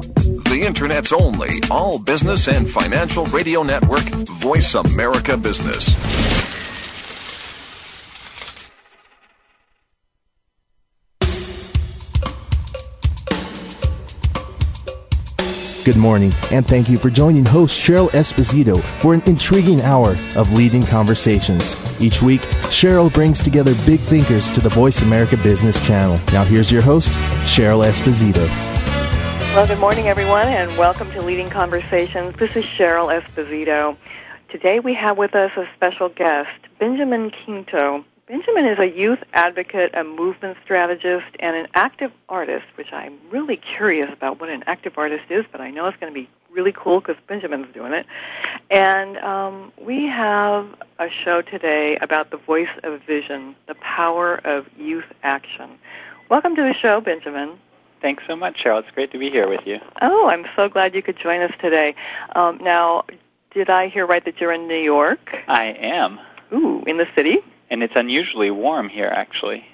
The Internet's only all business and financial radio network, Voice America Business. Good morning, and thank you for joining host Cheryl Esposito for an intriguing hour of leading conversations. Each week, Cheryl brings together big thinkers to the Voice America Business Channel. Now, here's your host, Cheryl Esposito. Well, good morning, everyone, and welcome to Leading Conversations. This is Cheryl Esposito. Today we have with us a special guest, Benjamin Quinto. Benjamin is a youth advocate, a movement strategist, and an active artist, which I'm really curious about what an active artist is, but I know it's going to be really cool because Benjamin's doing it. And um, we have a show today about the voice of vision, the power of youth action. Welcome to the show, Benjamin. Thanks so much, Cheryl. It's great to be here with you. Oh, I'm so glad you could join us today. Um, now, did I hear right that you're in New York? I am. Ooh, in the city? And it's unusually warm here, actually.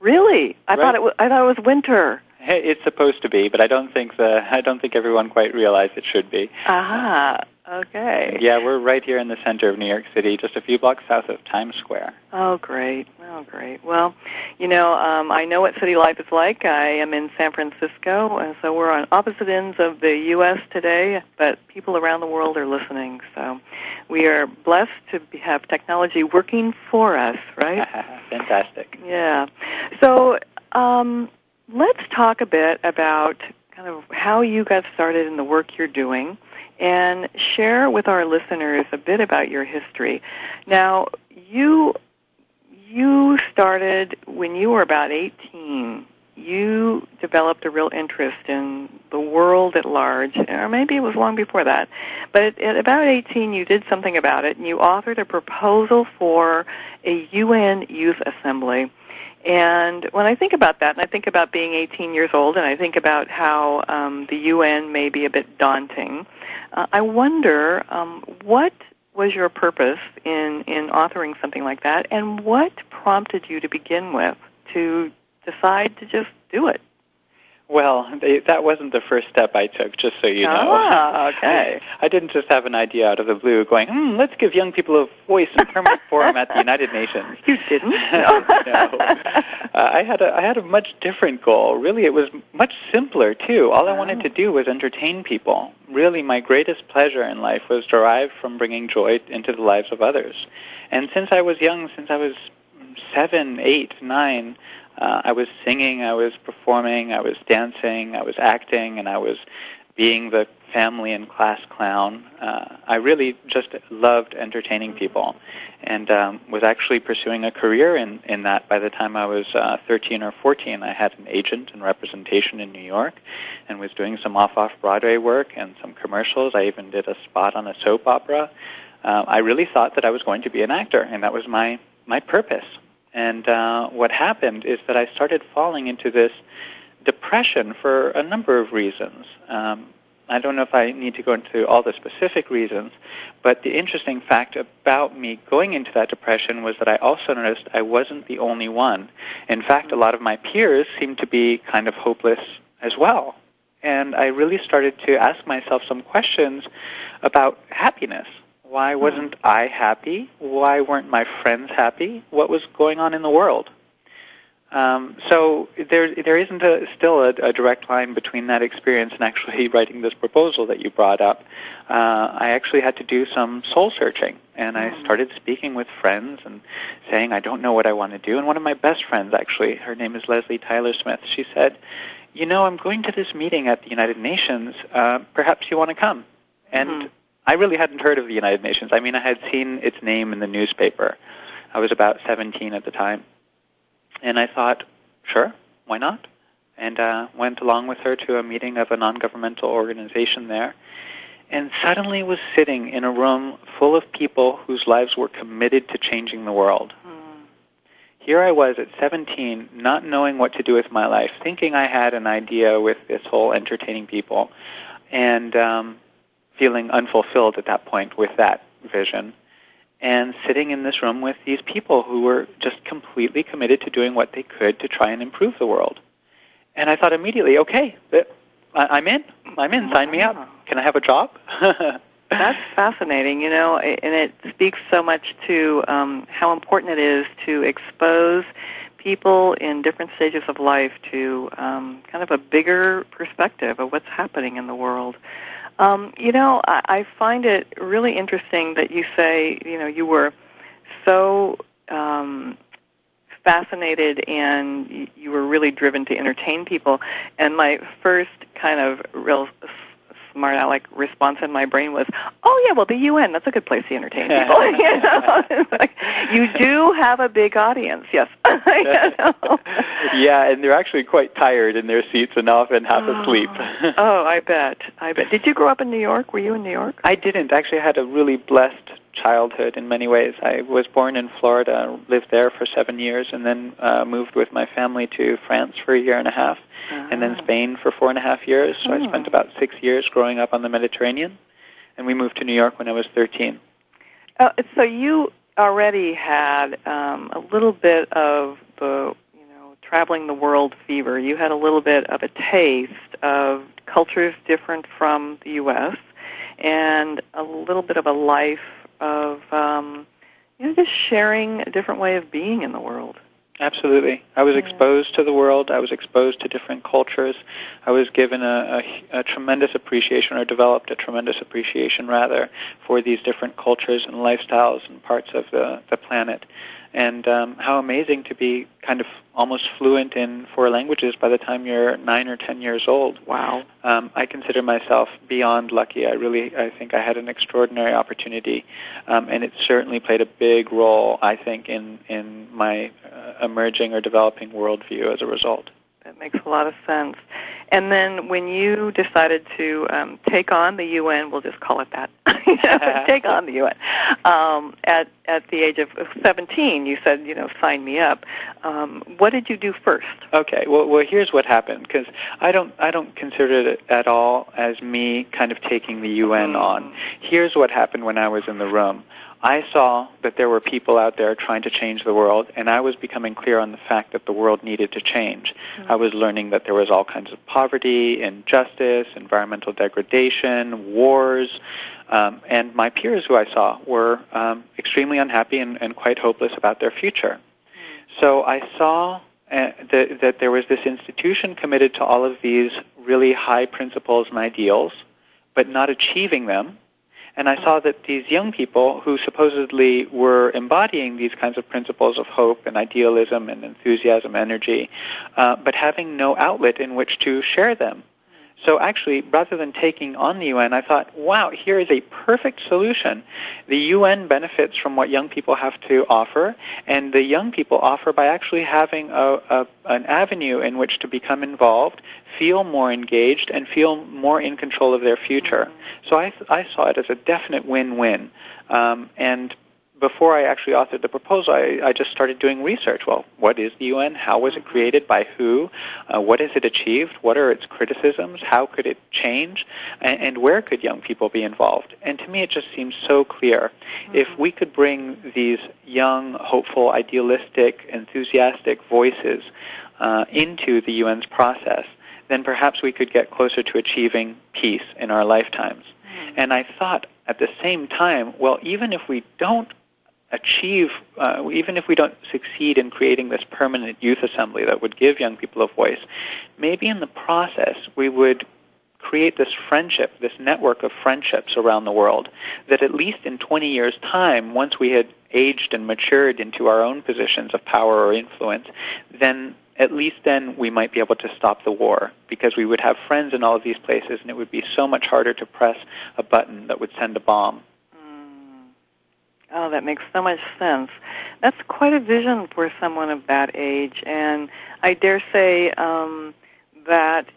Really? I Right. thought it was, I thought it was winter. Hey, It's supposed to be, but I don't think the I don't think everyone quite realized it should be. Aha. Okay. Yeah, we're right here in the center of New York City, just a few blocks south of Times Square. Oh, great. Oh, great. Well, you know, um, I know what city life is like. I am in San Francisco, and so we're on opposite ends of the U.S. today, but people around the world are listening. So we are blessed to be, have technology working for us, right? Fantastic. Yeah. So um, let's talk a bit about kind of how you got started in the work you're doing and share with our listeners a bit about your history. Now, you you started when you were about 18. You developed a real interest in the world at large, or maybe it was long before that. But at, about 18, you did something about it, and you authored a proposal for a UN Youth Assembly. And when I think about that, and I think about being 18 years old, and I think about how um, the UN may be a bit daunting, uh, I wonder um, what was your purpose in, in authoring something like that, and what prompted you to begin with to decide to just do it? Well, they, that wasn't the first step I took, just so you know. Ah, okay. I, I didn't just have an idea out of the blue going, hmm, let's give young people a voice in permanent forum at the United Nations. You didn't? no. Uh, I had a I had a much different goal. Really, it was much simpler too. All I wanted to do was entertain people. Really, my greatest pleasure in life was derived from bringing joy into the lives of others. And since I was young, since I was seven, eight, nine, uh, I was singing, I was performing, I was dancing, I was acting, and I was being the family and class clown. Uh, I really just loved entertaining people, and um, was actually pursuing a career in, in that by the time I was uh, 13 or 14. I had an agent and representation in New York, and was doing some off-off Broadway work and some commercials. I even did a spot on a soap opera. Uh, I really thought that I was going to be an actor, and that was my my purpose. And uh, what happened is that I started falling into this depression for a number of reasons. Um, I don't know if I need to go into all the specific reasons, but the interesting fact about me going into that depression was that I also noticed I wasn't the only one. In fact, a lot of my peers seemed to be kind of hopeless as well. And I really started to ask myself some questions about happiness. Why wasn't I happy? Why weren't my friends happy? What was going on in the world? Um, so there, there isn't a, still a, a direct line between that experience and actually writing this proposal that you brought up. Uh, I actually had to do some soul searching, and I started speaking with friends and saying, I don't know what I want to do. And one of my best friends, actually, her name is Leslie Tyler Smith, she said, you know, I'm going to this meeting at the United Nations. Uh, perhaps you want to come. And Mhm. I really hadn't heard of the United Nations. I mean, I had seen its name in the newspaper. I was about 17 at the time. And I thought, sure, why not? And uh, went along with her to a meeting of a non-governmental organization there. And suddenly was sitting in a room full of people whose lives were committed to changing the world. Here I was at 17, not knowing what to do with my life, thinking I had an idea with this whole entertaining people, and um, feeling unfulfilled at that point with that vision and sitting in this room with these people who were just completely committed to doing what they could to try and improve the world. And I thought immediately, okay, I- I'm in. I'm in. Sign me up. Can I have a job? That's fascinating, you know, and it speaks so much to um, how important it is to expose people in different stages of life to um, kind of a bigger perspective of what's happening in the world. Um, you know, I, I find it really interesting that you say, you know, you were so um, fascinated and you were really driven to entertain people. And my first kind of real smart aleck response in my brain was, "Oh yeah, well the UN, that's a good place to entertain people." you, know? like, you do have a big audience, yes. Yeah, and they're actually quite tired in their seats and often half oh. asleep. oh, I bet. I bet. Did you grow up in New York? Were you in New York? I didn't. Actually, I had a really blessed childhood in many ways. I was born in Florida, lived there for seven years, and then uh, moved with my family to France for a year and a half, uh-huh. and then ah. Spain for four and a half years. So oh. I spent about six years growing up on the Mediterranean, and we moved to New York when I was 13. Oh, so you already had um, a little bit of the you know traveling the world fever. You had a little bit of a taste of cultures different from the U.S. and a little bit of a life of um, you know just sharing a different way of being in the world. Absolutely. I was yeah. exposed to the world. I was exposed to different cultures. I was given a, a, a, tremendous appreciation, or developed a tremendous appreciation, rather, for these different cultures and lifestyles and parts of the, the planet and um, how amazing to be kind of almost fluent in four languages by the time you're nine or ten years old. Wow. Um, I consider myself beyond lucky. I really, I think I had an extraordinary opportunity, um, and it certainly played a big role, I think, in in my uh, emerging or developing worldview as a result. That makes a lot of sense. And then when you decided to um, take on the UN, we'll just call it that, take on the UN, um, at at the age of 17, you said, you know, sign me up. Um, what did you do first? Okay, well, well, here's what happened because I don't I don't consider it at all as me kind of taking the UN mm. on. Here's what happened when I was in the room. I saw that there were people out there trying to change the world, and I was becoming clear on the fact that the world needed to change. Mm-hmm. I was learning that there was all kinds of poverty, injustice, environmental degradation, wars, um, and my peers who I saw were um, extremely unhappy and, and, quite hopeless about their future. Mm-hmm. So I saw uh, that, that there was this institution committed to all of these really high principles and ideals, but not achieving them and I saw that these young people who supposedly were embodying these kinds of principles of hope and idealism and enthusiasm, energy, uh, but having no outlet in which to share them. So actually, rather than taking on the UN, I thought, wow, here is a perfect solution. The UN benefits from what young people have to offer, and the young people offer by actually having a, a, an avenue in which to become involved, feel more engaged, and feel more in control of their future. So I, I saw it as a definite win-win. Um, and before I actually authored the proposal, I, I, just started doing research. Well, what is the UN? How was it created? By who? Uh, what has it achieved? What are its criticisms? How could it change? And, and, where could young people be involved? And to me, it just seems so clear. Mm-hmm. If we could bring these young, hopeful, idealistic, enthusiastic voices uh, into the UN's process, then perhaps we could get closer to achieving peace in our lifetimes. Mm-hmm. And I thought at the same time, well, even if we don't achieve, uh, even if we don't succeed in creating this permanent youth assembly that would give young people a voice, maybe in the process we would create this friendship, this network of friendships around the world, that at least in 20 years' time, once we had aged and matured into our own positions of power or influence, then at least then we might be able to stop the war because we would have friends in all of these places and it would be so much harder to press a button that would send a bomb. Oh, that makes so much sense. That's quite a vision for someone of that age, and I dare say um, that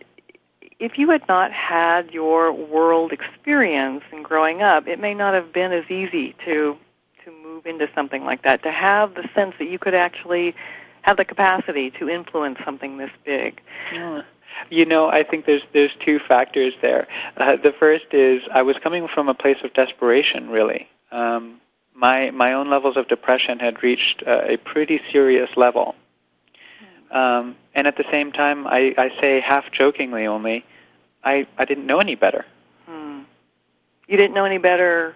if you had not had your world experience in growing up, it may not have been as easy to to move into something like that. To have the sense that you could actually have the capacity to influence something this big. Yeah. You know, I think there's there's two factors there. Uh, the first is I was coming from a place of desperation, really. Um, my my own levels of depression had reached uh, a pretty serious level. Um, and at the same time, I, I say half jokingly only, I, I didn't know any better. Hmm. You didn't know any better.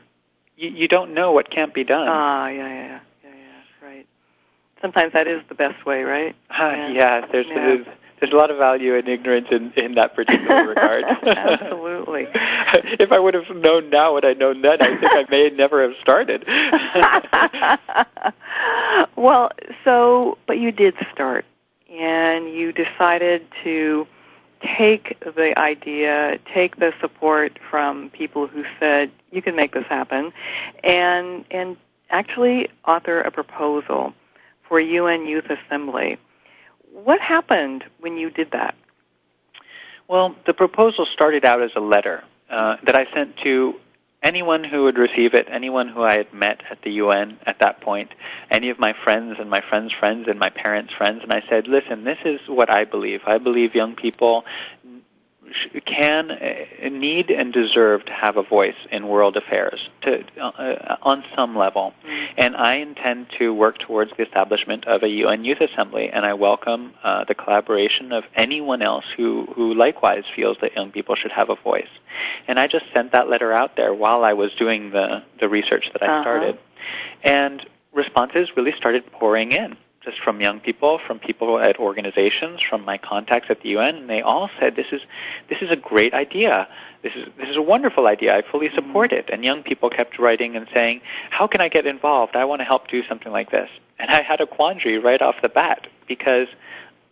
You, you don't know what can't be done. Ah, yeah, yeah, yeah, yeah, yeah. Right. Sometimes that is the best way, right? Uh, yeah. there's, there's there's a lot of value in ignorance in, in that particular regard. Absolutely. if I would have known now what I know then, I think I may never have started. well, so, but you did start, and you decided to take the idea, take the support from people who said you can make this happen, and and actually author a proposal for UN Youth Assembly what happened when you did that? Well, the proposal started out as a letter uh, that I sent to anyone who would receive it, anyone who I had met at the UN at that point, any of my friends and my friends' friends and my parents' friends, and I said, listen, this is what I believe. I believe young people can, uh, need, and deserve to have a voice in world affairs to, uh, on some level. Mm-hmm. And I intend to work towards the establishment of a UN Youth Assembly, and I welcome uh, the collaboration of anyone else who, who likewise feels that young people should have a voice. And I just sent that letter out there while I was doing the, the research that I uh-huh. started. And responses really started pouring in just from young people, from people at organizations, from my contacts at the UN, and they all said this is this is a great idea. This is this is a wonderful idea. I fully mm-hmm. support it. And young people kept writing and saying, "How can I get involved? I want to help do something like this." And I had a quandary right off the bat because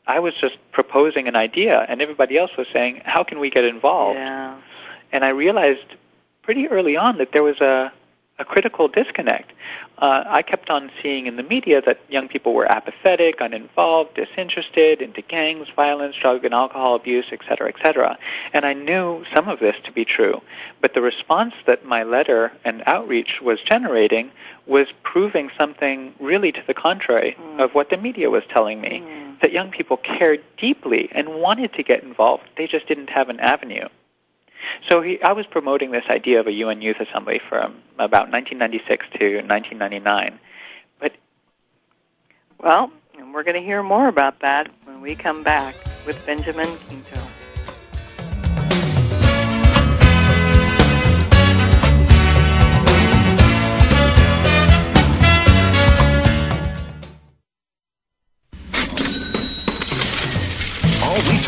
I was just proposing an idea, and everybody else was saying, "How can we get involved?" Yeah. And I realized pretty early on that there was a a critical disconnect. Uh, I kept on seeing in the media that young people were apathetic, uninvolved, disinterested, into gangs, violence, drug and alcohol abuse, etc., etc. And I knew some of this to be true. But the response that my letter and outreach was generating was proving something really to the contrary mm. of what the media was telling me. Mm. That young people cared deeply and wanted to get involved. They just didn't have an avenue. So he, I was promoting this idea of a UN Youth Assembly from about 1996 to 1999. But well, and we're going to hear more about that when we come back with Benjamin Quinto.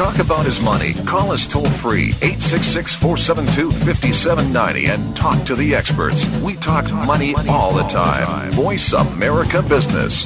Talk about his money. Call us toll free 866 472 5790 and talk to the experts. We talk money all the time. Voice America Business.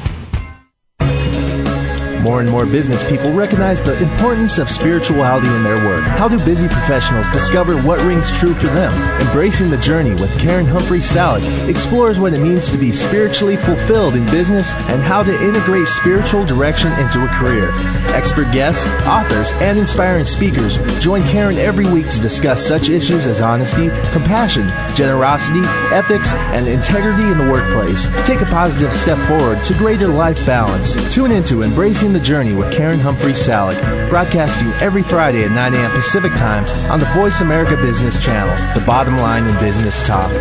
More and more business people recognize the importance of spirituality in their work. How do busy professionals discover what rings true for them? Embracing the Journey with Karen Humphrey Salick explores what it means to be spiritually fulfilled in business and how to integrate spiritual direction into a career. Expert guests, authors, and inspiring speakers join Karen every week to discuss such issues as honesty, compassion, generosity, ethics, and integrity in the workplace. Take a positive step forward to greater life balance. Tune into Embracing the Journey with Karen Humphrey Salick, broadcasting every Friday at 9 a.m. Pacific Time on the Voice America Business Channel, the bottom line in business talk.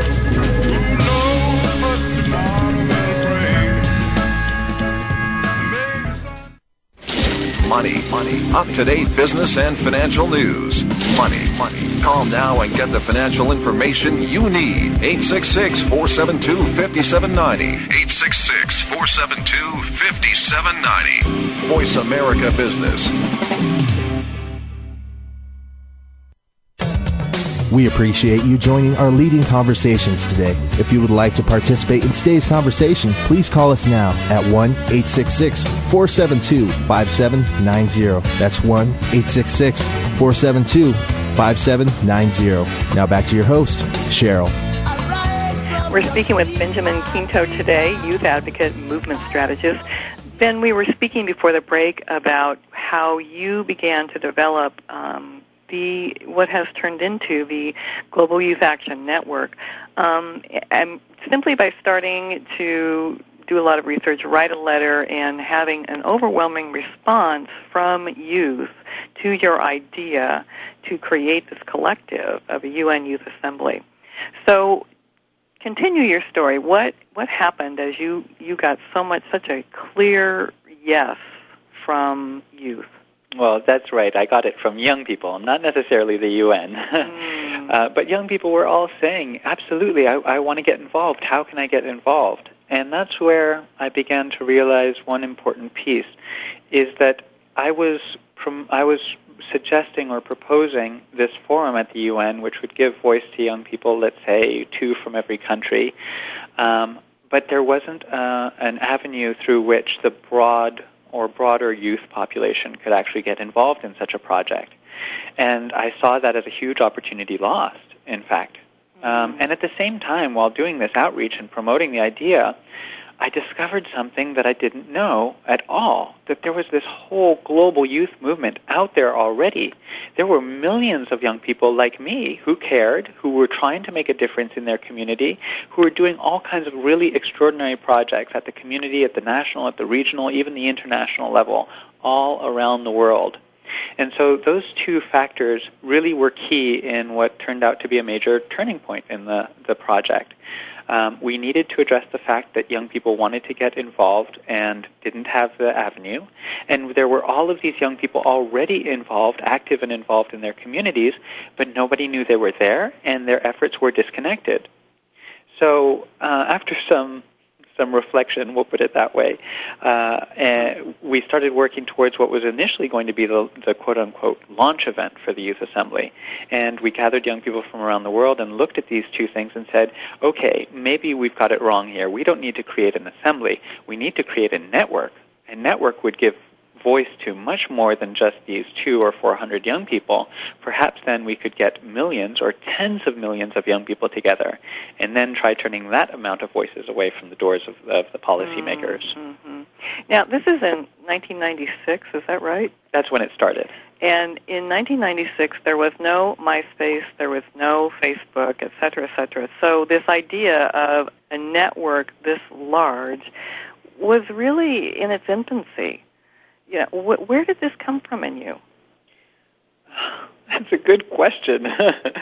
Money, money, up to date business and financial news. Money, money. Call now and get the financial information you need. 866 472 5790. 866 472 5790. Voice America Business. We appreciate you joining our leading conversations today. If you would like to participate in today's conversation, please call us now at 1 866 472 5790. That's 1 866 472 5790. Now back to your host, Cheryl. We're speaking with Benjamin Quinto today, youth advocate, movement strategist. Ben, we were speaking before the break about how you began to develop um, the what has turned into the Global Youth Action Network, um, and simply by starting to do a lot of research, write a letter, and having an overwhelming response from youth to your idea to create this collective of a UN Youth Assembly. So, continue your story. What what happened as you you got so much such a clear yes from youth? Well, that's right. I got it from young people, not necessarily the UN. Mm. uh, but young people were all saying, absolutely, I, I want to get involved. How can I get involved? And that's where I began to realize one important piece is that I was from, I was suggesting or proposing this forum at the UN, which would give voice to young people, let's say two from every country. Um, but there wasn't uh, an avenue through which the broad or broader youth population could actually get involved in such a project. And I saw that as a huge opportunity lost, in fact. Um, and at the same time, while doing this outreach and promoting the idea, I discovered something that I didn't know at all, that there was this whole global youth movement out there already. There were millions of young people like me who cared, who were trying to make a difference in their community, who were doing all kinds of really extraordinary projects at the community, at the national, at the regional, even the international level, all around the world. And so those two factors really were key in what turned out to be a major turning point in the, the project. Um, we needed to address the fact that young people wanted to get involved and didn't have the avenue. And there were all of these young people already involved, active and involved in their communities, but nobody knew they were there, and their efforts were disconnected. So uh, after some some reflection, we'll put it that way. Uh, and we started working towards what was initially going to be the, the quote unquote launch event for the Youth Assembly. And we gathered young people from around the world and looked at these two things and said, okay, maybe we've got it wrong here. We don't need to create an assembly. We need to create a network. A network would give voice to much more than just these two or four hundred young people, perhaps then we could get millions or tens of millions of young people together and then try turning that amount of voices away from the doors of, of the policymakers. Mm-hmm. Now, this is in 1996, is that right? That's when it started. And in 1996, there was no MySpace, there was no Facebook, et cetera, et cetera. So this idea of a network this large was really in its infancy yeah, wh- where did this come from in you? That's a good question.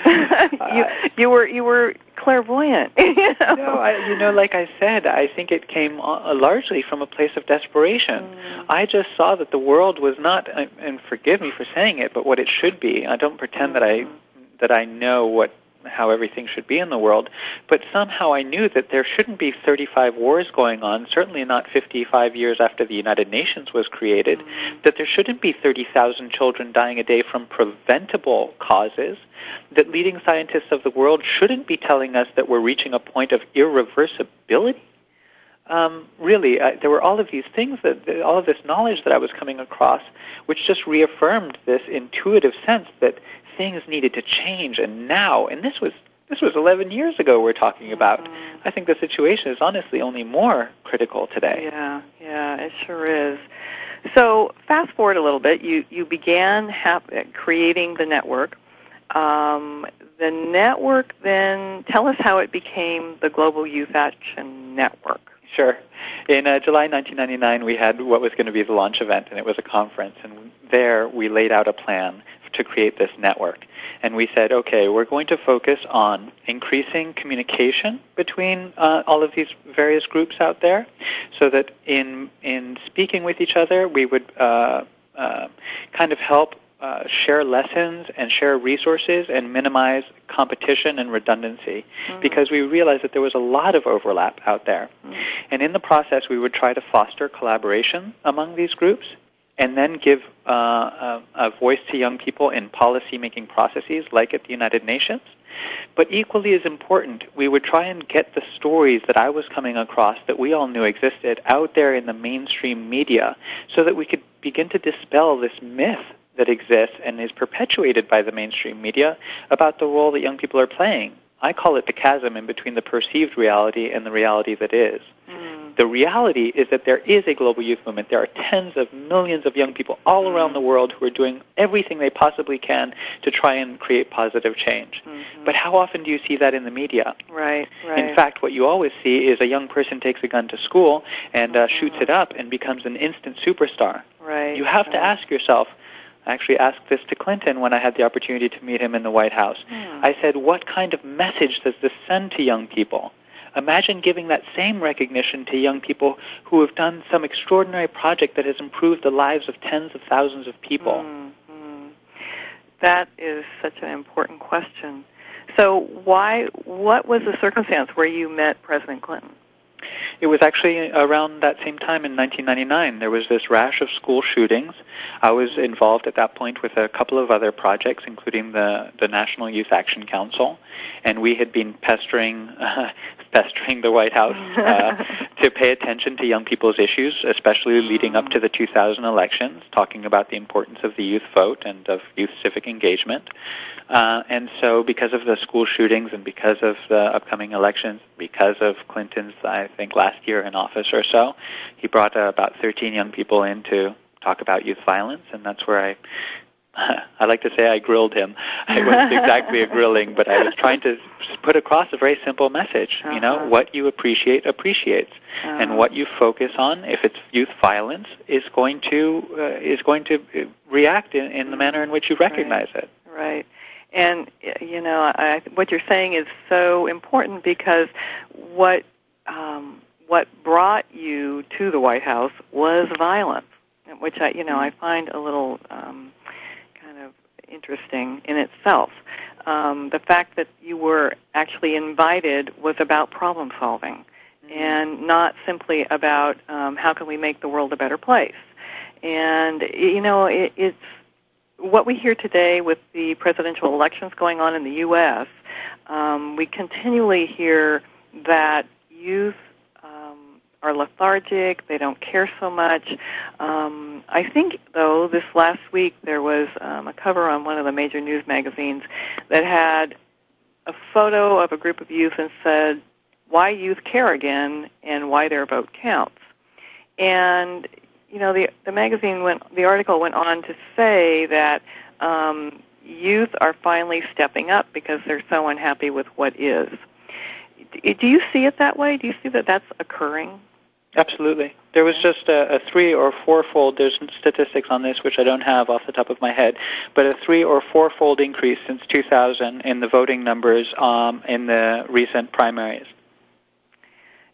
you you were you were clairvoyant. you know? No, I, you know, like I said, I think it came uh, largely from a place of desperation. Mm. I just saw that the world was not, and forgive me for saying it, but what it should be. I don't pretend mm. that I that I know what how everything should be in the world, but somehow I knew that there shouldn't be 35 wars going on, certainly not 55 years after the United Nations was created, that there shouldn't be 30,000 children dying a day from preventable causes, that leading scientists of the world shouldn't be telling us that we're reaching a point of irreversibility. Um, really, there were all of these things that, all of this knowledge that I was coming across, which just reaffirmed this intuitive sense that things needed to change, and now, and this was this was 11 years ago we're talking about. Mm-hmm. I think the situation is honestly only more critical today. Yeah, yeah, it sure is. So fast forward a little bit. You you began hap- creating the network. Um, the network then tell us how it became the Global Youth Action Network. Sure. In uh, July 1999, we had what was going to be the launch event, and it was a conference. And there, we laid out a plan to create this network. And we said, okay, we're going to focus on increasing communication between uh, all of these various groups out there, so that in in speaking with each other, we would uh, uh, kind of help uh, share lessons and share resources and minimize competition and redundancy mm-hmm. because we realized that there was a lot of overlap out there. Mm-hmm. And in the process, we would try to foster collaboration among these groups and then give uh, a, a, voice to young people in policy-making processes like at the United Nations. But equally as important, we would try and get the stories that I was coming across that we all knew existed out there in the mainstream media so that we could begin to dispel this myth that exists and is perpetuated by the mainstream media about the role that young people are playing. I call it the chasm in between the perceived reality and the reality that is. Mm. The reality is that there is a global youth movement. There are tens of millions of young people all around the world who are doing everything they possibly can to try and create positive change. Mm-hmm. But how often do you see that in the media? Right, right. In fact, what you always see is a young person takes a gun to school and uh, shoots it up and becomes an instant superstar. Right. You have right. to ask yourself, I actually asked this to Clinton when I had the opportunity to meet him in the White House. Hmm. I said, what kind of message does this send to young people? Imagine giving that same recognition to young people who have done some extraordinary project that has improved the lives of tens of thousands of people. Mm-hmm. That is such an important question. So, why? What was the circumstance where you met President Clinton? It was actually around that same time in 1999. There was this rash of school shootings. I was involved at that point with a couple of other projects, including the, the National Youth Action Council, and we had been pestering uh, pestering the White House uh, to pay attention to young people's issues, especially leading up to the 2000 elections, talking about the importance of the youth vote and of youth civic engagement. Uh, and so, because of the school shootings and because of the upcoming elections, because of Clinton's, I think, last year in office or so, he brought uh, about 13 young people in to talk about youth violence, and that's where I. I like to say I grilled him. It wasn't exactly a grilling, but I was trying to put across a very simple message. Uh-huh. You know, what you appreciate appreciates, uh-huh. and what you focus on, if it's youth violence, is going to uh, is going to uh, react in, in the manner in which you recognize right. it. Right. And you know, I, what you're saying is so important because what um, what brought you to the White House was violence, which I, you know, I find a little um, kind of interesting in itself. Um, the fact that you were actually invited was about problem solving, and not simply about um, how can we make the world a better place. And you know, it, it's what we hear today with the presidential elections going on in the U.S., um, we continually hear that youth um, are lethargic, they don't care so much. Um, I think, though, this last week there was um, a cover on one of the major news magazines that had a photo of a group of youth and said, Why youth care again and why their vote counts. And you know, the the magazine went, the article went on to say that um, youth are finally stepping up because they're so unhappy with what is. Do you see it that way? Do you see that that's occurring? Absolutely. There was just a, a three or fourfold, there's statistics on this which I don't have off the top of my head, but a three or fourfold increase since 2000 in the voting numbers um, in the recent primaries.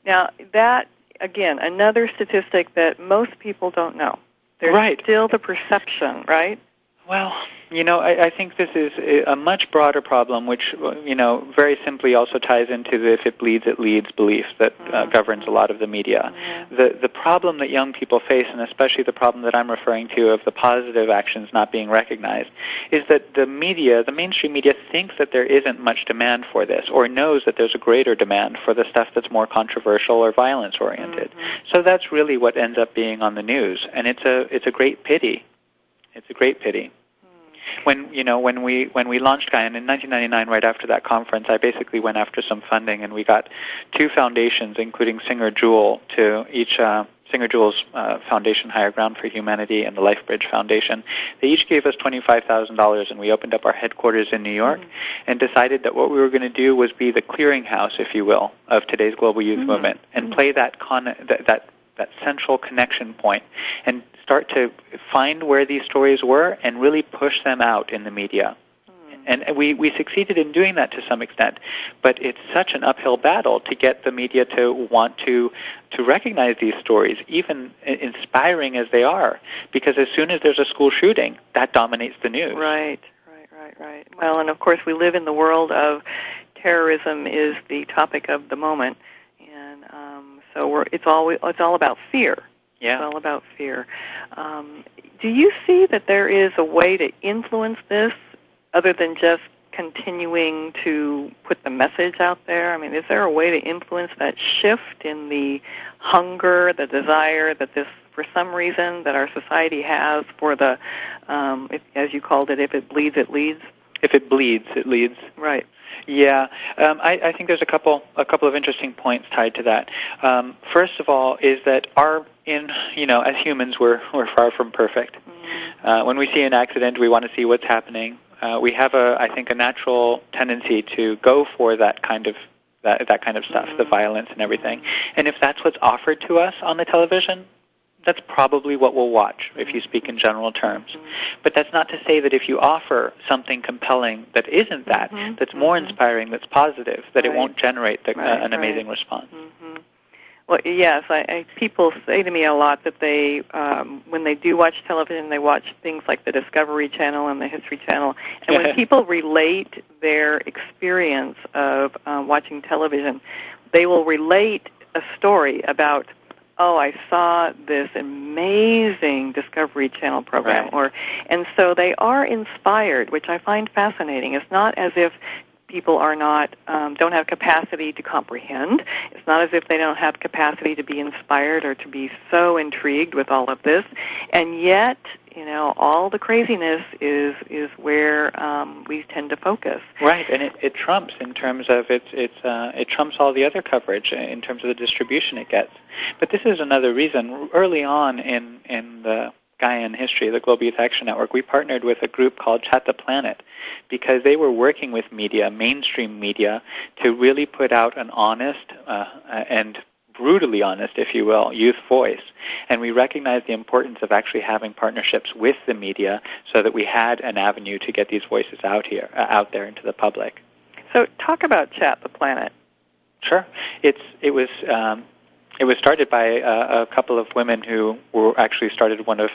Now, that again, another statistic that most people don't know. There's right. still the perception, right? Well, you know, I, I think this is a much broader problem, which, you know, very simply also ties into the if it bleeds, it leads belief that uh, Mm-hmm. governs a lot of the media. The, the problem that young people face, and especially the problem that I'm referring to of the positive actions not being recognized, is that the media, the mainstream media, thinks that there isn't much demand for this, or knows that there's a greater demand for the stuff that's more controversial or violence-oriented. So that's really what ends up being on the news, and it's a, it's a great pity. It's a great pity when you know when we when we launched GYAN in 1999, right after that conference, I basically went after some funding, and we got two foundations, including Singer Jewel, to each. Uh, Singer Jewel's uh, Foundation Higher Ground for Humanity and the LifeBridge Foundation. They each gave us $25,000, and we opened up our headquarters in New York and decided that what we were going to do was be the clearinghouse, if you will, of today's global youth movement and play that, con- that, that, that central connection point and start to find where these stories were and really push them out in the media. Hmm. And we, we succeeded in doing that to some extent, but it's such an uphill battle to get the media to want to to recognize these stories, even inspiring as they are, because as soon as there's a school shooting, that dominates the news. Right, right, right, right. Well, and of course, we live in the world of terrorism is the topic of the moment, so we're it's all it's all about fear. Yeah. It's all about fear. Um, do you see that there is a way to influence this other than just continuing to put the message out there? I mean, is there a way to influence that shift in the hunger, the desire that this, for some reason, that our society has for the, um, if, as you called it, if it bleeds, it leads? If it bleeds, it leads. Right. Yeah, um, I, I think there's a couple a couple of interesting points tied to that. Um, first of all, is that our in you know as humans we're we're far from perfect. Mm-hmm. Uh, when we see an accident, we want to see what's happening. Uh, we have a I think a natural tendency to go for that kind of that that kind of stuff, mm-hmm. the violence and everything. And if that's what's offered to us on the television, that's probably what we'll watch if you speak in general terms. But that's not to say that if you offer something compelling that isn't that, mm-hmm. that's more mm-hmm. inspiring, that's positive, that right. it won't generate the, right, uh, an right. amazing response. Mm-hmm. Well, yes, I, I, people say to me a lot that they, um, when they do watch television, they watch things like the Discovery Channel and the History Channel, and when people relate their experience of uh, watching television, they will relate a story about oh, I saw this amazing Discovery Channel program, right. or and so they are inspired, which I find fascinating. It's not as if people are not um, don't have capacity to comprehend. It's not as if they don't have capacity to be inspired or to be so intrigued with all of this, and yet you know all the craziness is is where um, we tend to focus. Right, and it, it trumps in terms of it's it's uh, it trumps all the other coverage in terms of the distribution it gets. But this is another reason. Early on in in the GYAN history, the Global Youth Action Network, we partnered with a group called Chat the Planet because they were working with media, mainstream media, to really put out an honest uh, and brutally honest, if you will, youth voice. And we recognized the importance of actually having partnerships with the media so that we had an avenue to get these voices out here, uh, out there into the public. So, talk about Chat the Planet. Sure. It's it was um, it was started by uh, a couple of women who were actually started one of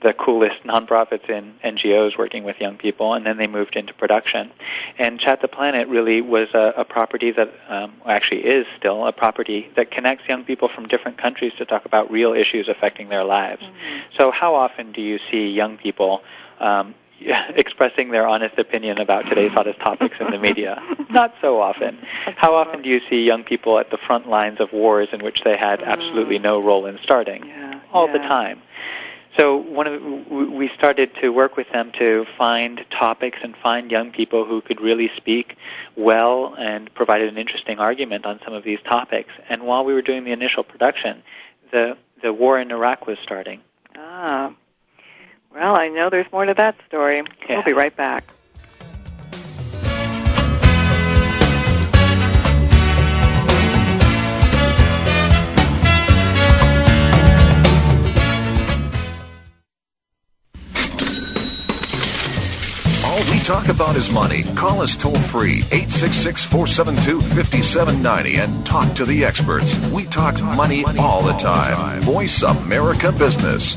the coolest nonprofits in NGOs working with young people, and then they moved into production. And Chat the Planet really was a, a property that um, actually is still a property that connects young people from different countries to talk about real issues affecting their lives. Mm-hmm. So, how often do you see young people um, expressing their honest opinion about today's hottest topics in the media. Not so often. How often do you see young people at the front lines of wars in which they had absolutely no role in starting? Yeah, All yeah. the time. So one of the, we started to work with them to find topics and find young people who could really speak well and provided an interesting argument on some of these topics. And while we were doing the initial production, the the war in Iraq was starting. Ah, well, I know there's more to that story. Yeah. We'll be right back. All we talk about is money. Call us toll free 866 472 5790 and talk to the experts. We talk money all the time. Voice America Business.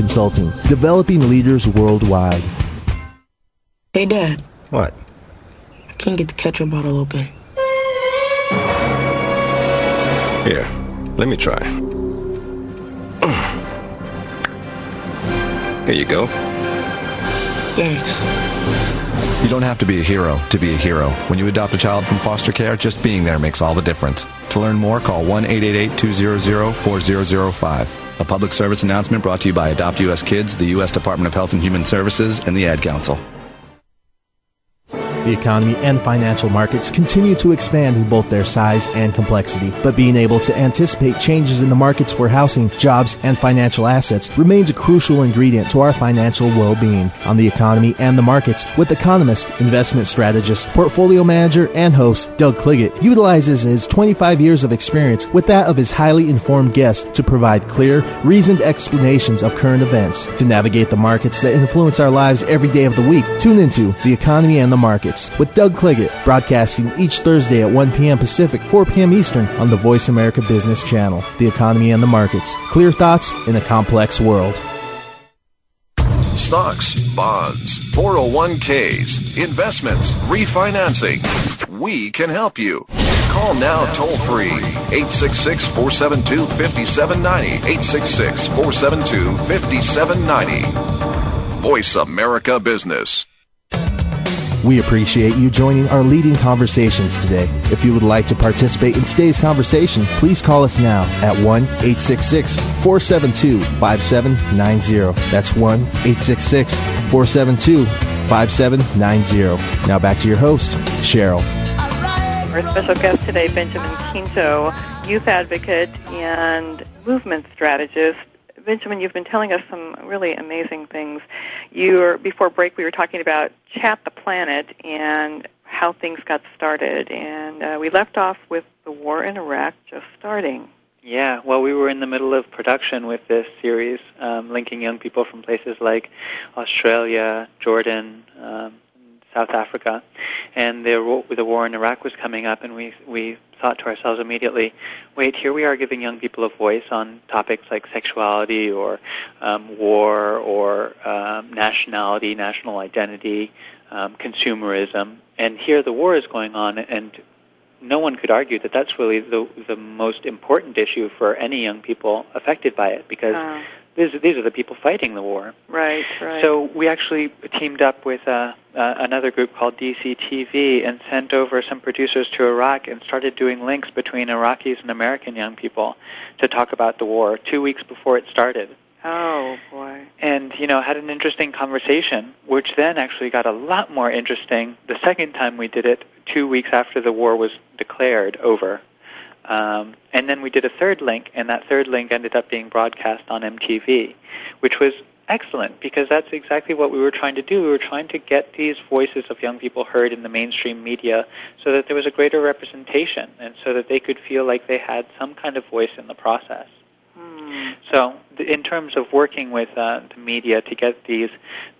Consulting, developing leaders worldwide. Hey, Dad. What? I can't get the ketchup bottle open. Here, let me try. Here you go. Thanks. You don't have to be a hero to be a hero. When you adopt a child from foster care, just being there makes all the difference. To learn more, call 1 888 200 4005. A public service announcement brought to you by Adopt US Kids, the U.S. Department of Health and Human Services, and the Ad Council. The economy and financial markets continue to expand in both their size and complexity, but being able to anticipate changes in the markets for housing, jobs, and financial assets remains a crucial ingredient to our financial well-being. On the economy and the markets, with economist, investment strategist, portfolio manager, and host Doug Cliggott utilizes his 25 years of experience with that of his highly informed guests to provide clear, reasoned explanations of current events. To navigate the markets that influence our lives every day of the week, tune into The Economy and the Markets with Doug Cliggott, broadcasting each Thursday at 1 p.m. Pacific, 4 p.m. Eastern on the Voice America Business Channel. The Economy and the Markets. Clear thoughts in a complex world. Stocks, bonds, 401ks, investments, refinancing. We can help you. Call now toll free 866 472 5790. 866 472 5790. Voice America Business. We appreciate you joining our leading conversations today. If you would like to participate in today's conversation, please call us now at 1 866 472 5790. That's 1 866 472 5790. Now back to your host, Cheryl. Our special guest today, Benjamin Quinto, youth advocate and movement strategist. Benjamin, you've been telling us some really amazing things. You before break, we were talking about Chat the Planet and how things got started, and uh, we left off with the war in Iraq just starting. Yeah, well, we were in the middle of production with this series, um, linking young people from places like Australia, Jordan, um, South Africa, and the the war in Iraq was coming up, and we we thought to ourselves immediately, wait, here we are giving young people a voice on topics like sexuality or um, war or um, nationality, national identity, um, consumerism, and here the war is going on, and no one could argue that that's really the the most important issue for any young people affected by it because. Uh these, these are the people fighting the war. Right, right. So we actually teamed up with uh, uh, another group called DCTV and sent over some producers to Iraq and started doing links between Iraqis and American young people to talk about the war two weeks before it started. Oh boy! And you know, had an interesting conversation, which then actually got a lot more interesting the second time we did it, two weeks after the war was declared over. Um, and then we did a third link, and that third link ended up being broadcast on MTV, which was excellent because that's exactly what we were trying to do. We were trying to get these voices of young people heard in the mainstream media so that there was a greater representation and so that they could feel like they had some kind of voice in the process. So, in terms of working with uh, the media to get these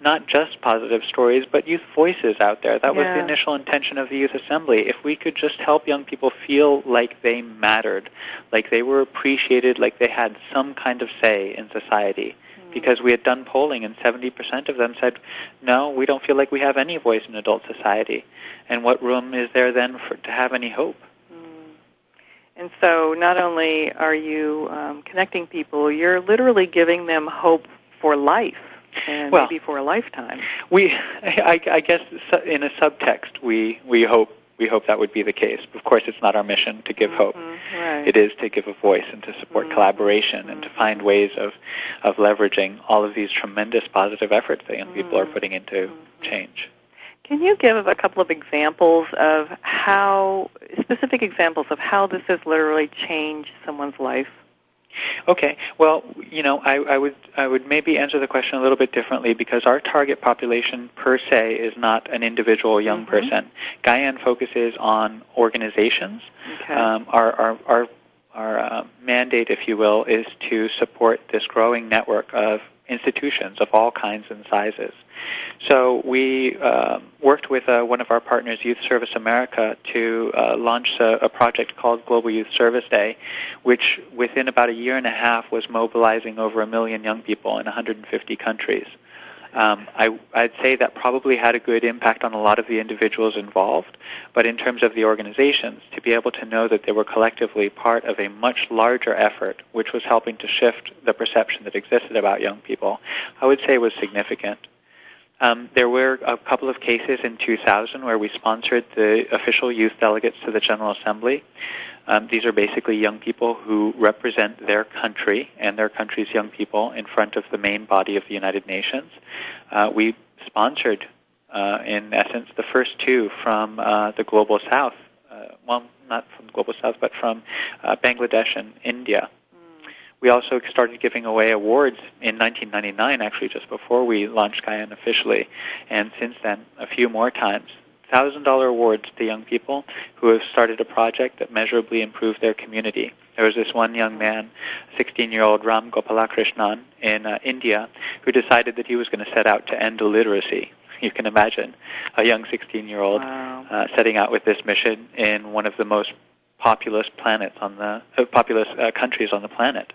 not just positive stories, but youth voices out there, that yeah. was the initial intention of the Youth Assembly. If we could just help young people feel like they mattered, like they were appreciated, like they had some kind of say in society. Hmm. Because we had done polling, and 70% of them said, no, we don't feel like we have any voice in adult society. And what room is there then for, to have any hope? And so not only are you um, connecting people, you're literally giving them hope for life and well, maybe for a lifetime. We, I, I guess, in a subtext, we we hope we hope that would be the case. Of course, it's not our mission to give mm-hmm, hope. Right. It is to give a voice and to support mm-hmm. collaboration mm-hmm. and to find ways of of leveraging all of these tremendous positive efforts that young people are Mm-hmm. putting into change. Can you give a couple of examples of how, specific examples of how this has literally changed someone's life? Okay. Well, you know, I, I would I would maybe answer the question a little bit differently because our target population per se is not an individual young Mhm. person. GYAN focuses on organizations. Okay. Um, our our our, our uh, mandate, if you will, is to support this growing network of institutions of all kinds and sizes. So we um, worked with uh, one of our partners, Youth Service America, to uh, launch a, a project called Global Youth Service Day, which within about a year and a half was mobilizing over a million young people in 150 countries. Um, I, I'd say that probably had a good impact on a lot of the individuals involved, but in terms of the organizations, to be able to know that they were collectively part of a much larger effort, which was helping to shift the perception that existed about young people, I would say was significant. Um, there were a couple of cases in 2000 where we sponsored the official youth delegates to the General Assembly. Um, these are basically young people who represent their country and their country's young people in front of the main body of the United Nations. Uh, we sponsored, uh, in essence, the first two from uh, the Global South. Uh, well, not from the Global South, but from uh, Bangladesh and India. We also started giving away awards in 1999, actually, just before we launched GYAN officially, and since then, a few more times. $1,000 awards to young people who have started a project that measurably improved their community. There was this one young man, 16-year-old Ram Gopalakrishnan in uh, India, who decided that he was going to set out to end illiteracy. You can imagine a young 16-year-old Wow. uh, setting out with this mission in one of the most populous planets on the uh, populous uh, countries on the planet.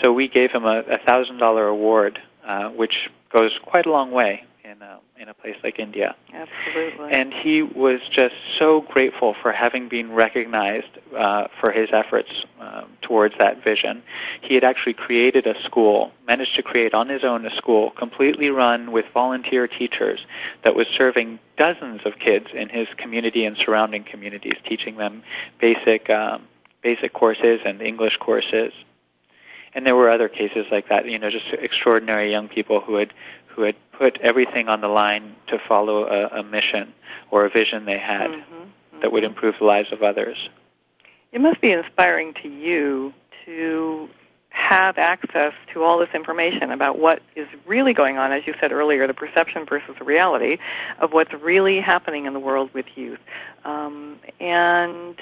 So we gave him a, a thousand dollar award, uh, which goes quite a long way in a, in a place like India. Absolutely. And he was just so grateful for having been recognized uh, for his efforts um, towards that vision. He had actually created a school, managed to create on his own a school completely run with volunteer teachers that was serving dozens of kids in his community and surrounding communities, teaching them basic um, basic courses and English courses. And there were other cases like that, you know, just extraordinary young people who had who had put everything on the line to follow a, a mission or a vision they had Mhm, mhm. that would improve the lives of others. It must be inspiring to you to have access to all this information about what is really going on, as you said earlier, the perception versus the reality of what's really happening in the world with youth. Um, and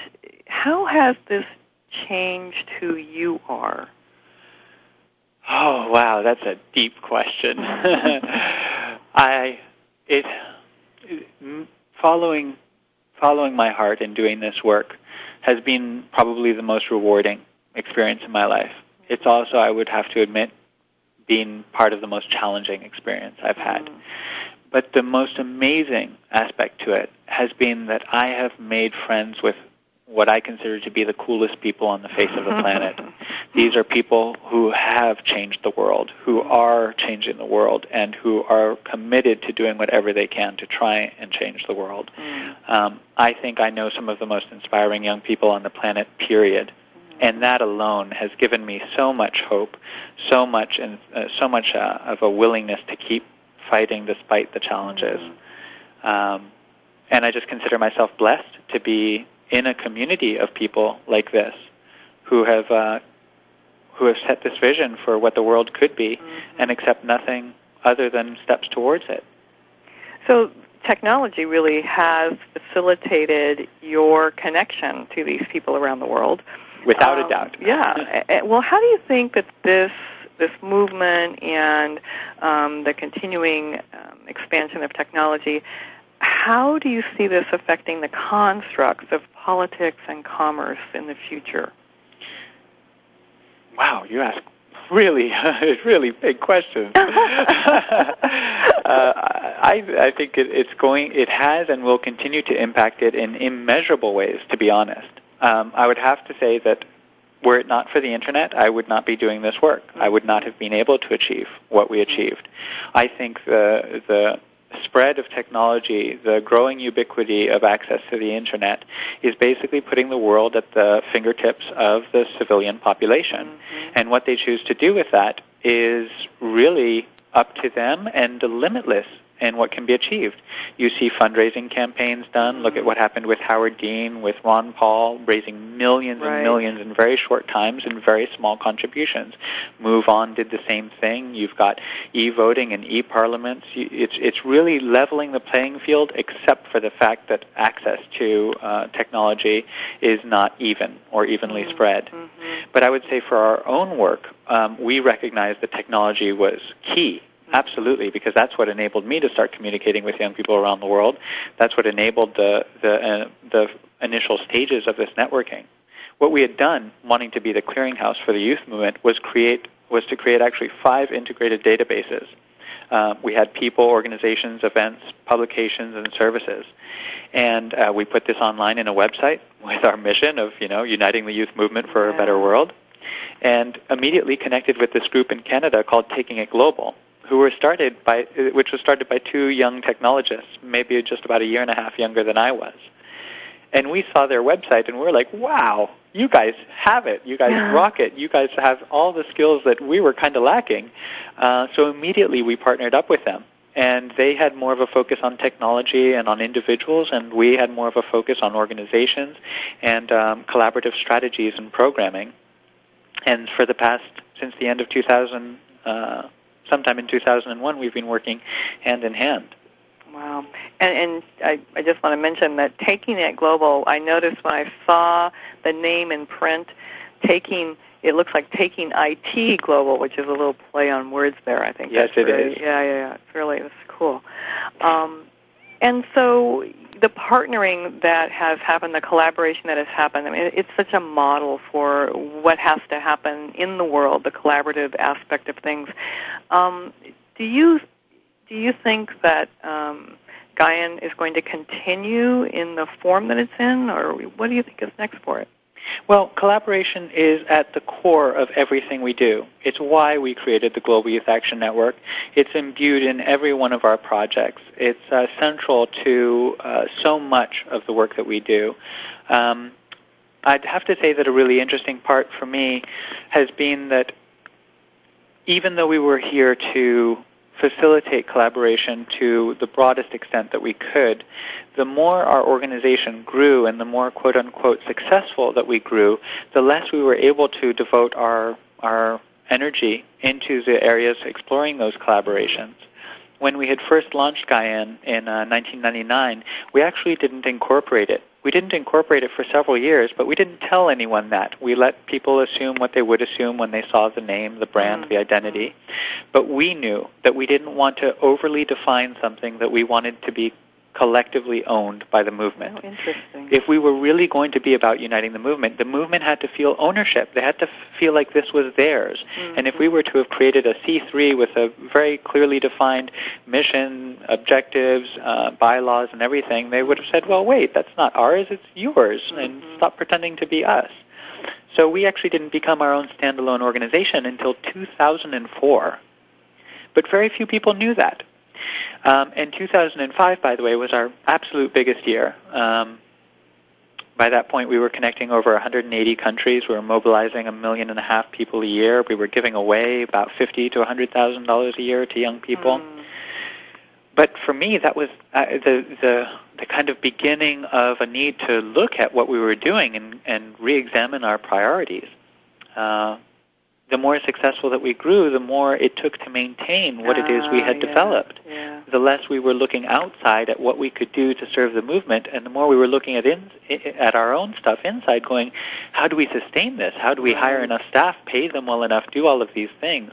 how has this changed who you are? Oh wow, that's a deep question. I it, following following my heart and doing this work has been probably the most rewarding experience in my life. It's also, I would have to admit, been part of the most challenging experience I've had. Mm-hmm. But the most amazing aspect to it has been that I have made friends with what I consider to be the coolest people on the face of the planet. These are people who have changed the world, who are changing the world, and who are committed to doing whatever they can to try and change the world. Um, I think I know some of the most inspiring young people on the planet, period. And that alone has given me so much hope, so much, and uh, so much uh, of a willingness to keep fighting despite the challenges. Um, and I just consider myself blessed to be in a community of people like this who have uh, who have set this vision for what the world could be and accept nothing other than steps towards it. So technology really has facilitated your connection to these people around the world. Without a Um, doubt. Yeah. A- a- well, how do you think that this this movement and um, the continuing um, expansion of technology, how do you see this affecting the constructs of politics and commerce in the future? Wow, you ask really, really big questions. uh, I, I think it, it's going, it has and will continue to impact it in immeasurable ways. To be honest, um, I would have to say that were it not for the internet, I would not be doing this work. I would not have been able to achieve what we achieved. I think the the spread of technology, the growing ubiquity of access to the internet, is basically putting the world at the fingertips of the civilian population. Mm-hmm. And what they choose to do with that is really up to them and limitless in what can be achieved. You see fundraising campaigns done. Look at what happened with Howard Dean, with Ron Paul, raising millions Right. and millions in very short times and very small contributions. MoveOn did the same thing. You've got e-voting and e-parliaments. It's, it's really leveling the playing field except for the fact that access to uh, technology is not even or evenly spread. But I would say for our own work, um, we recognize that technology was key. Absolutely, because that's what enabled me to start communicating with young people around the world. That's what enabled the the uh, the initial stages of this networking. What we had done, wanting to be the clearinghouse for the youth movement, was create was to create actually five integrated databases. Um, we had people, organizations, events, publications, and services, and uh, we put this online in a website with our mission of you know uniting the youth movement for a better world, and immediately connected with this group in Canada called Taking It Global, who were started by which was started by two young technologists, maybe just about a year and a half younger than I was. And we saw their website and we were like, wow, you guys have it. You guys rock it. You guys have all the skills that we were kind of lacking. Uh, so immediately we partnered up with them. And they had more of a focus on technology and on individuals, and we had more of a focus on organizations and um, collaborative strategies and programming. And for the past, since the end of 2000, uh, sometime in 2001, we've been working hand in hand. Wow. And, and I, I just want to mention that Taking It Global, I noticed when I saw the name in print, taking, it looks like Taking IT Global, which is a little play on words there, I think. Yes, it very, is. Yeah, yeah, yeah. It's really, it's cool. Um, and so the partnering that has happened, the collaboration that has happened, I mean, it's such a model for what has to happen in the world, the collaborative aspect of things. Um, do you do you think that um, GYAN is going to continue in the form that it's in, or what do you think is next for it? Well, collaboration is at the core of everything we do. It's why we created the Global Youth Action Network. It's imbued in every one of our projects. It's uh, central to uh, so much of the work that we do. Um, I'd have to say that a really interesting part for me has been that even though we were here to facilitate collaboration to the broadest extent that we could, the more our organization grew and the more quote unquote successful that we grew, the less we were able to devote our our energy into the areas exploring those collaborations. When we had first launched GYAN in uh, 1999, we actually didn't incorporate it we didn't incorporate it for several years, but we didn't tell anyone that. We let people assume what they would assume when they saw the name, the brand, mm-hmm. the identity. But we knew that we didn't want to overly define something that we wanted to be collectively owned by the movement. Oh, interesting. If we were really going to be about uniting the movement, the movement had to feel ownership. They had to feel like this was theirs. Mm-hmm. And if we were to have created a C3 with a very clearly defined mission, objectives, uh, bylaws, and everything, they would have said, well, wait, that's not ours, it's yours, mm-hmm. and stop pretending to be us. So we actually didn't become our own standalone organization until 2004. But very few people knew that. Um, and 2005, by the way, was our absolute biggest year. Um, by that point, we were connecting over 180 countries. We were mobilizing a million and a half people a year. We were giving away about fifty to 100 thousand dollars a year to young people. Mm. But for me, that was uh, the the the kind of beginning of a need to look at what we were doing and, and re-examine our priorities. Uh, the more successful that we grew, the more it took to maintain what it is we had ah, developed. Yeah. The less we were looking outside at what we could do to serve the movement, and the more we were looking at in, at our own stuff inside, going, how do we sustain this? How do we hire enough staff, pay them well enough, do all of these things?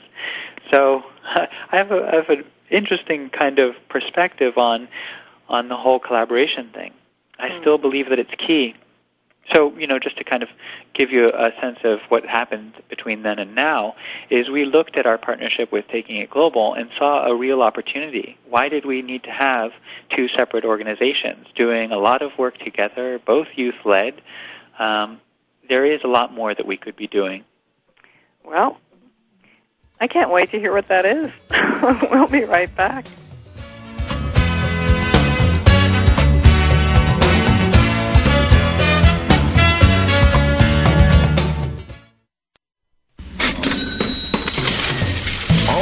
So I have a, I have an interesting kind of perspective on on the whole collaboration thing. I mm. still believe that it's key so, you know, just to kind of give you a sense of what happened between then and now, is we looked at our partnership with Taking It Global and saw a real opportunity. Why did we need to have two separate organizations doing a lot of work together, both youth-led? Um, there is a lot more that we could be doing. Well, I can't wait to hear what that is. we'll be right back.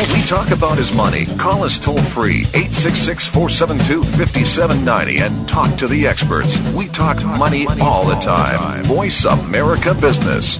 All we talk about is money. Call us toll free 866 472 5790 and talk to the experts. We talk money all the time. Voice America Business.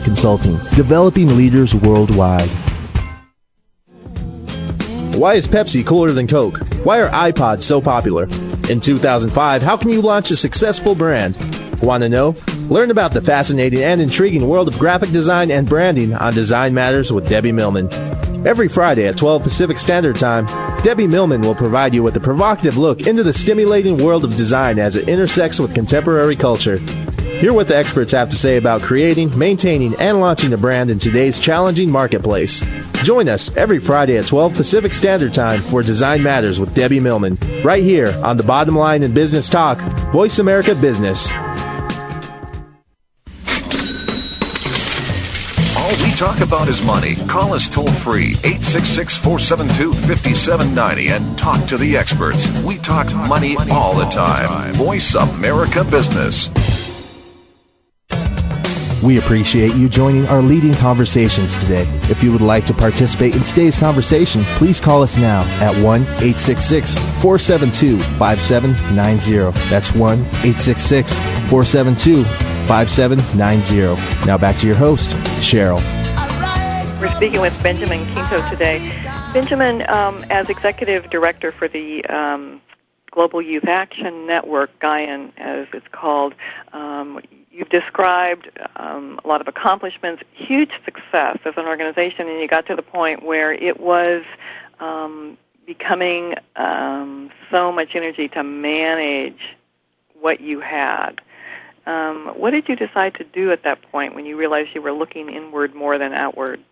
Consulting, developing leaders worldwide. Why is Pepsi cooler than Coke? Why are iPods so popular? In 2005, how can you launch a successful brand? Want to know? Learn about the fascinating and intriguing world of graphic design and branding on Design Matters with Debbie Millman. Every Friday at 12 Pacific Standard Time, Debbie Millman will provide you with a provocative look into the stimulating world of design as it intersects with contemporary culture. Hear what the experts have to say about creating, maintaining, and launching a brand in today's challenging marketplace. Join us every Friday at 12 Pacific Standard Time for Design Matters with Debbie Millman, right here on the Bottom Line in Business Talk, Voice America Business. All we talk about is money. Call us toll free 866 472 5790 and talk to the experts. We talk money all the time. Voice America Business. We appreciate you joining our leading conversations today. If you would like to participate in today's conversation, please call us now at 1 866 472 5790. That's 1 866 472 5790. Now back to your host, Cheryl. We're speaking with Benjamin Quinto today. Benjamin, um, as executive director for the um, Global Youth Action Network, GYAN, as it's called, um, you've described um, a lot of accomplishments, huge success as an organization, and you got to the point where it was um, becoming um, so much energy to manage what you had. Um, what did you decide to do at that point when you realized you were looking inward more than outward?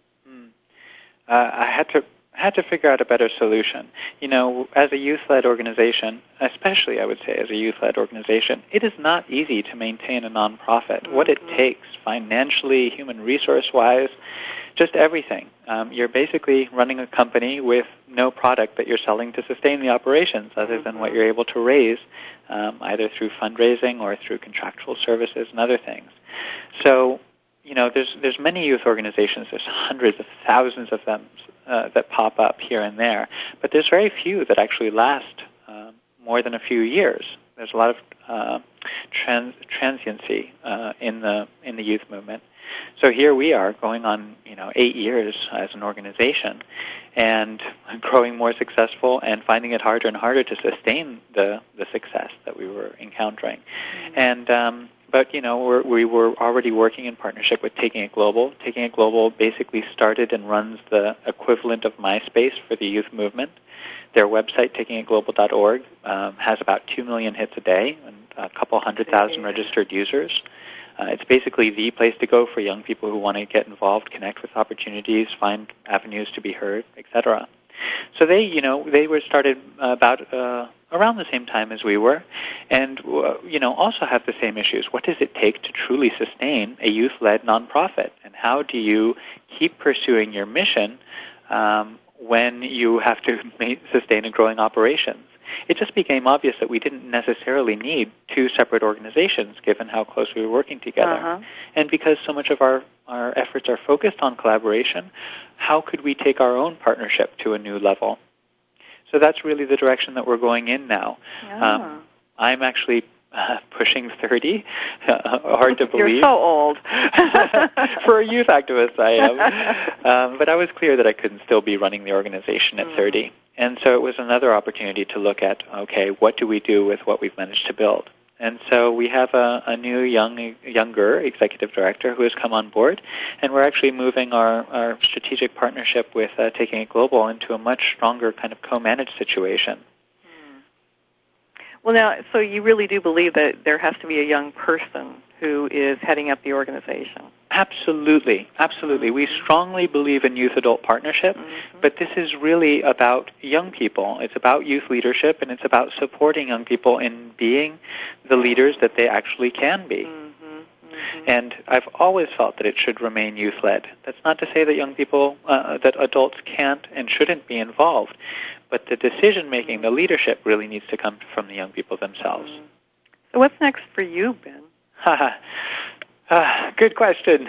Uh, I had to had to figure out a better solution. You know, as a youth-led organization, especially I would say as a youth-led organization, it is not easy to maintain a nonprofit. Mm-hmm. What it takes financially, human resource-wise, just everything. Um, you're basically running a company with no product that you're selling to sustain the operations other than what you're able to raise um, either through fundraising or through contractual services and other things. So you know, there's there's many youth organizations. There's hundreds of thousands of them uh, that pop up here and there, but there's very few that actually last uh, more than a few years. There's a lot of uh, trans- transiency uh, in the in the youth movement. So here we are, going on you know eight years as an organization, and growing more successful, and finding it harder and harder to sustain the the success that we were encountering, mm-hmm. and um, but you know we're, we were already working in partnership with Taking It Global. Taking It Global basically started and runs the equivalent of MySpace for the youth movement. Their website, takingitglobal.org, um, has about two million hits a day and a couple hundred thousand registered users. Uh, it's basically the place to go for young people who want to get involved, connect with opportunities, find avenues to be heard, etc. So they, you know, they were started about uh, around the same time as we were, and uh, you know, also have the same issues. What does it take to truly sustain a youth-led nonprofit, and how do you keep pursuing your mission um, when you have to sustain a growing operations? It just became obvious that we didn't necessarily need two separate organizations, given how close we were working together, uh-huh. and because so much of our our efforts are focused on collaboration. How could we take our own partnership to a new level? So that's really the direction that we're going in now. Yeah. Um, I'm actually uh, pushing 30. Uh, hard to believe. You're so old. For a youth activist, I am. Um, but I was clear that I couldn't still be running the organization at mm. 30. And so it was another opportunity to look at, okay, what do we do with what we've managed to build? And so we have a, a new young, younger executive director who has come on board, and we're actually moving our, our strategic partnership with uh, Taking It Global into a much stronger kind of co-managed situation. Hmm. Well, now, so you really do believe that there has to be a young person who is heading up the organization? Absolutely, absolutely. We strongly believe in youth adult partnership, mm-hmm. but this is really about young people. It's about youth leadership, and it's about supporting young people in being the leaders that they actually can be. Mm-hmm. Mm-hmm. And I've always felt that it should remain youth led. That's not to say that young people, uh, that adults can't and shouldn't be involved, but the decision making, the leadership really needs to come from the young people themselves. Mm-hmm. So, what's next for you, Ben? Uh, good question.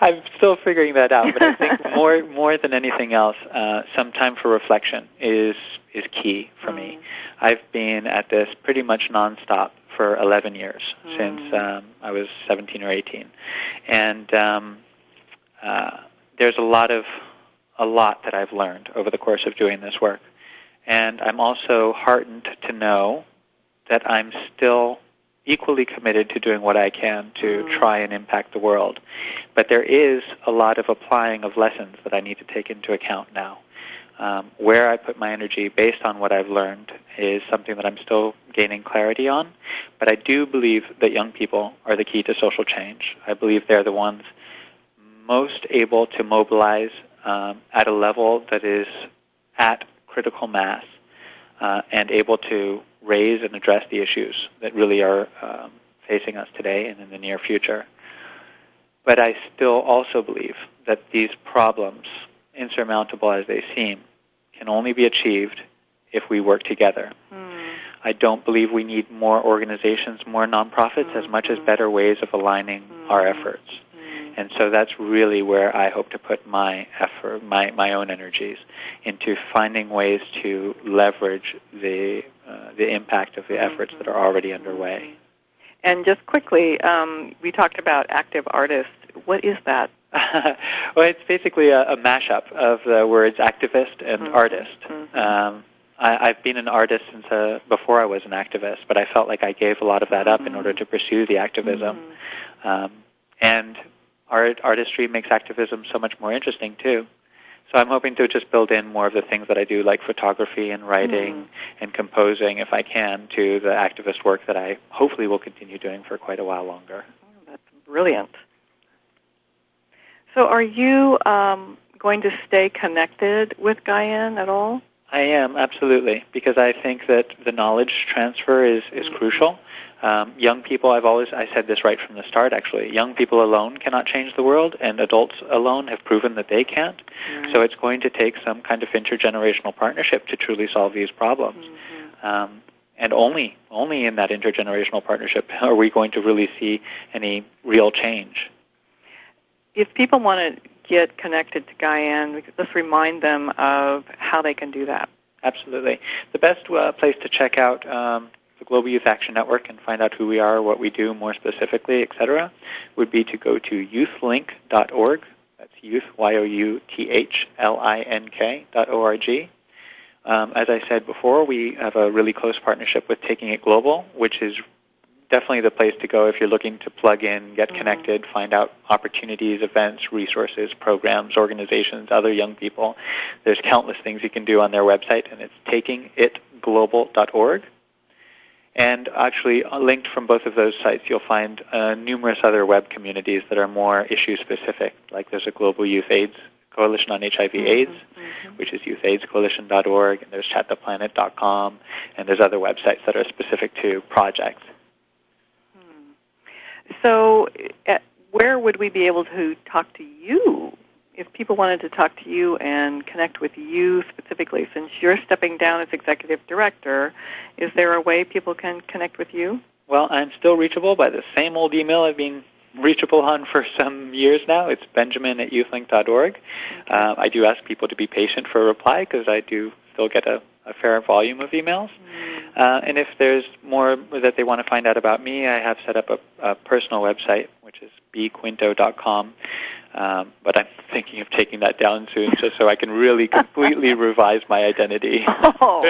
I'm still figuring that out, but I think more more than anything else, uh, some time for reflection is is key for mm. me. I've been at this pretty much nonstop for 11 years mm. since um, I was 17 or 18, and um, uh, there's a lot of a lot that I've learned over the course of doing this work, and I'm also heartened to know that I'm still equally committed to doing what I can to mm. try and impact the world. But there is a lot of applying of lessons that I need to take into account now. Um, where I put my energy based on what I've learned is something that I'm still gaining clarity on. But I do believe that young people are the key to social change. I believe they're the ones most able to mobilize um, at a level that is at critical mass uh, and able to raise and address the issues that really are um, facing us today and in the near future. But I still also believe that these problems, insurmountable as they seem, can only be achieved if we work together. Mm. I don't believe we need more organizations, more nonprofits, mm-hmm. as much as better ways of aligning mm-hmm. our efforts. And so that's really where I hope to put my effort, my, my own energies, into finding ways to leverage the, uh, the impact of the efforts that are already underway. And just quickly, um, we talked about active artists. What is that well, it's basically a, a mashup of the words activist and Mhm. artist. Mhm. Um, I, I've been an artist since uh, before I was an activist, but I felt like I gave a lot of that up in Mhm. order to pursue the activism. Mhm. Um, and art artistry makes activism so much more interesting too. So I'm hoping to just build in more of the things that I do, like photography and writing Mhm. and composing, if I can, to the activist work that I hopefully will continue doing for quite a while longer. Oh, That's brilliant. So, are you um, going to stay connected with GYAN at all? I am absolutely because I think that the knowledge transfer is is Mhm. crucial. Um, young people, I've always I said this right from the start. Actually, young people alone cannot change the world, and adults alone have proven that they can't. So it's going to take some kind of intergenerational partnership to truly solve these problems. Mhm. Um, and only only in that intergenerational partnership are we going to really see any real change. If people want to get connected to GYAN, let's remind them of how they can do that. Absolutely. The best uh, place to check out um, the Global Youth Action Network and find out who we are, what we do more specifically, etc., would be to go to youthlink.org. That's youth, Y-O-U-T-H-L-I-N-K dot O-R-G. Um, as I said before, we have a really close partnership with Taking It Global, which is definitely the place to go if you're looking to plug in, get Mhm. connected, find out opportunities, events, resources, programs, organizations, other young people. There's countless things you can do on their website, and it's takingitglobal.org. And actually, uh, linked from both of those sites, you'll find uh, numerous other web communities that are more issue specific. Like there's a Global Youth AIDS Coalition on HIV/AIDS, Mhm. which is youthaidscoalition.org, and there's chattheplanet.com, and there's other websites that are specific to projects. So, uh, where would we be able to talk to you if people wanted to talk to you and connect with you specifically? Since you're stepping down as executive director, is there a way people can connect with you? Well, I'm still reachable by the same old email I've been reachable on for some years now. It's benjamin at youthlink.org. Uh, I do ask people to be patient for a reply because I do still get a, a fair volume of emails. Uh, and if there's more that they want to find out about me, I have set up a, a personal website, which is bquinto.com. Um, but I'm thinking of taking that down soon just so I can really completely revise my identity. Oh,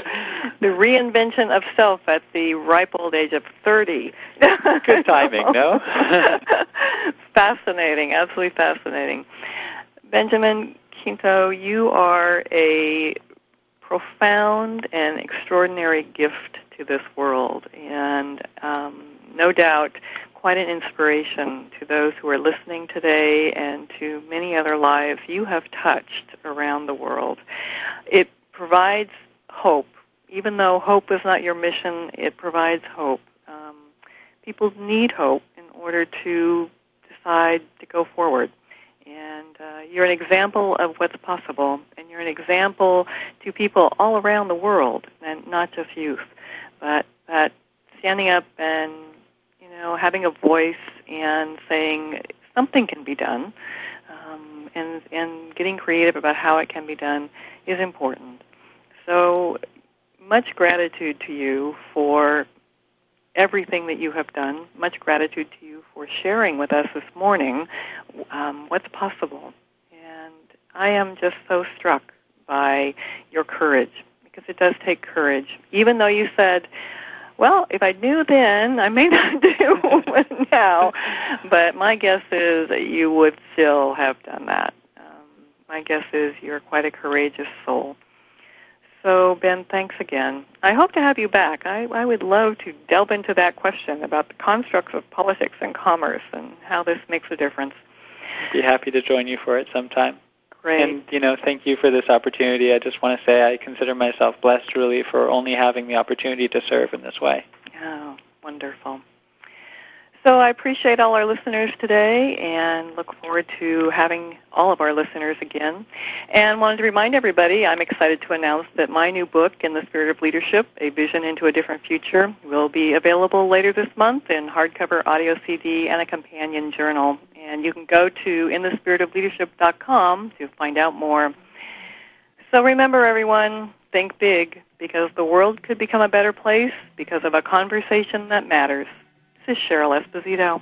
the reinvention of self at the ripe old age of 30. Good timing, no? fascinating, absolutely fascinating. Benjamin Quinto, you are a profound and extraordinary gift to this world, and um, no doubt quite an inspiration to those who are listening today and to many other lives you have touched around the world. It provides hope. Even though hope is not your mission, it provides hope. Um, people need hope in order to decide to go forward. And uh, you're an example of what's possible, and you're an example to people all around the world, and not just youth, but that standing up and you know having a voice and saying something can be done, um, and and getting creative about how it can be done is important. So much gratitude to you for everything that you have done. Much gratitude to for sharing with us this morning um, what's possible. And I am just so struck by your courage because it does take courage. Even though you said, well, if I knew then, I may not do now. But my guess is that you would still have done that. Um, my guess is you're quite a courageous soul. So, Ben, thanks again. I hope to have you back. I, I would love to delve into that question about the constructs of politics and commerce and how this makes a difference. I'd Be happy to join you for it sometime. Great. And, you know, thank you for this opportunity. I just want to say I consider myself blessed, really, for only having the opportunity to serve in this way. Oh, wonderful. So I appreciate all our listeners today and look forward to having all of our listeners again. And wanted to remind everybody, I'm excited to announce that my new book, In the Spirit of Leadership, A Vision into a Different Future, will be available later this month in hardcover audio CD and a companion journal. And you can go to inthespiritofleadership.com to find out more. So remember, everyone, think big because the world could become a better place because of a conversation that matters. Is Cheryl Esposito.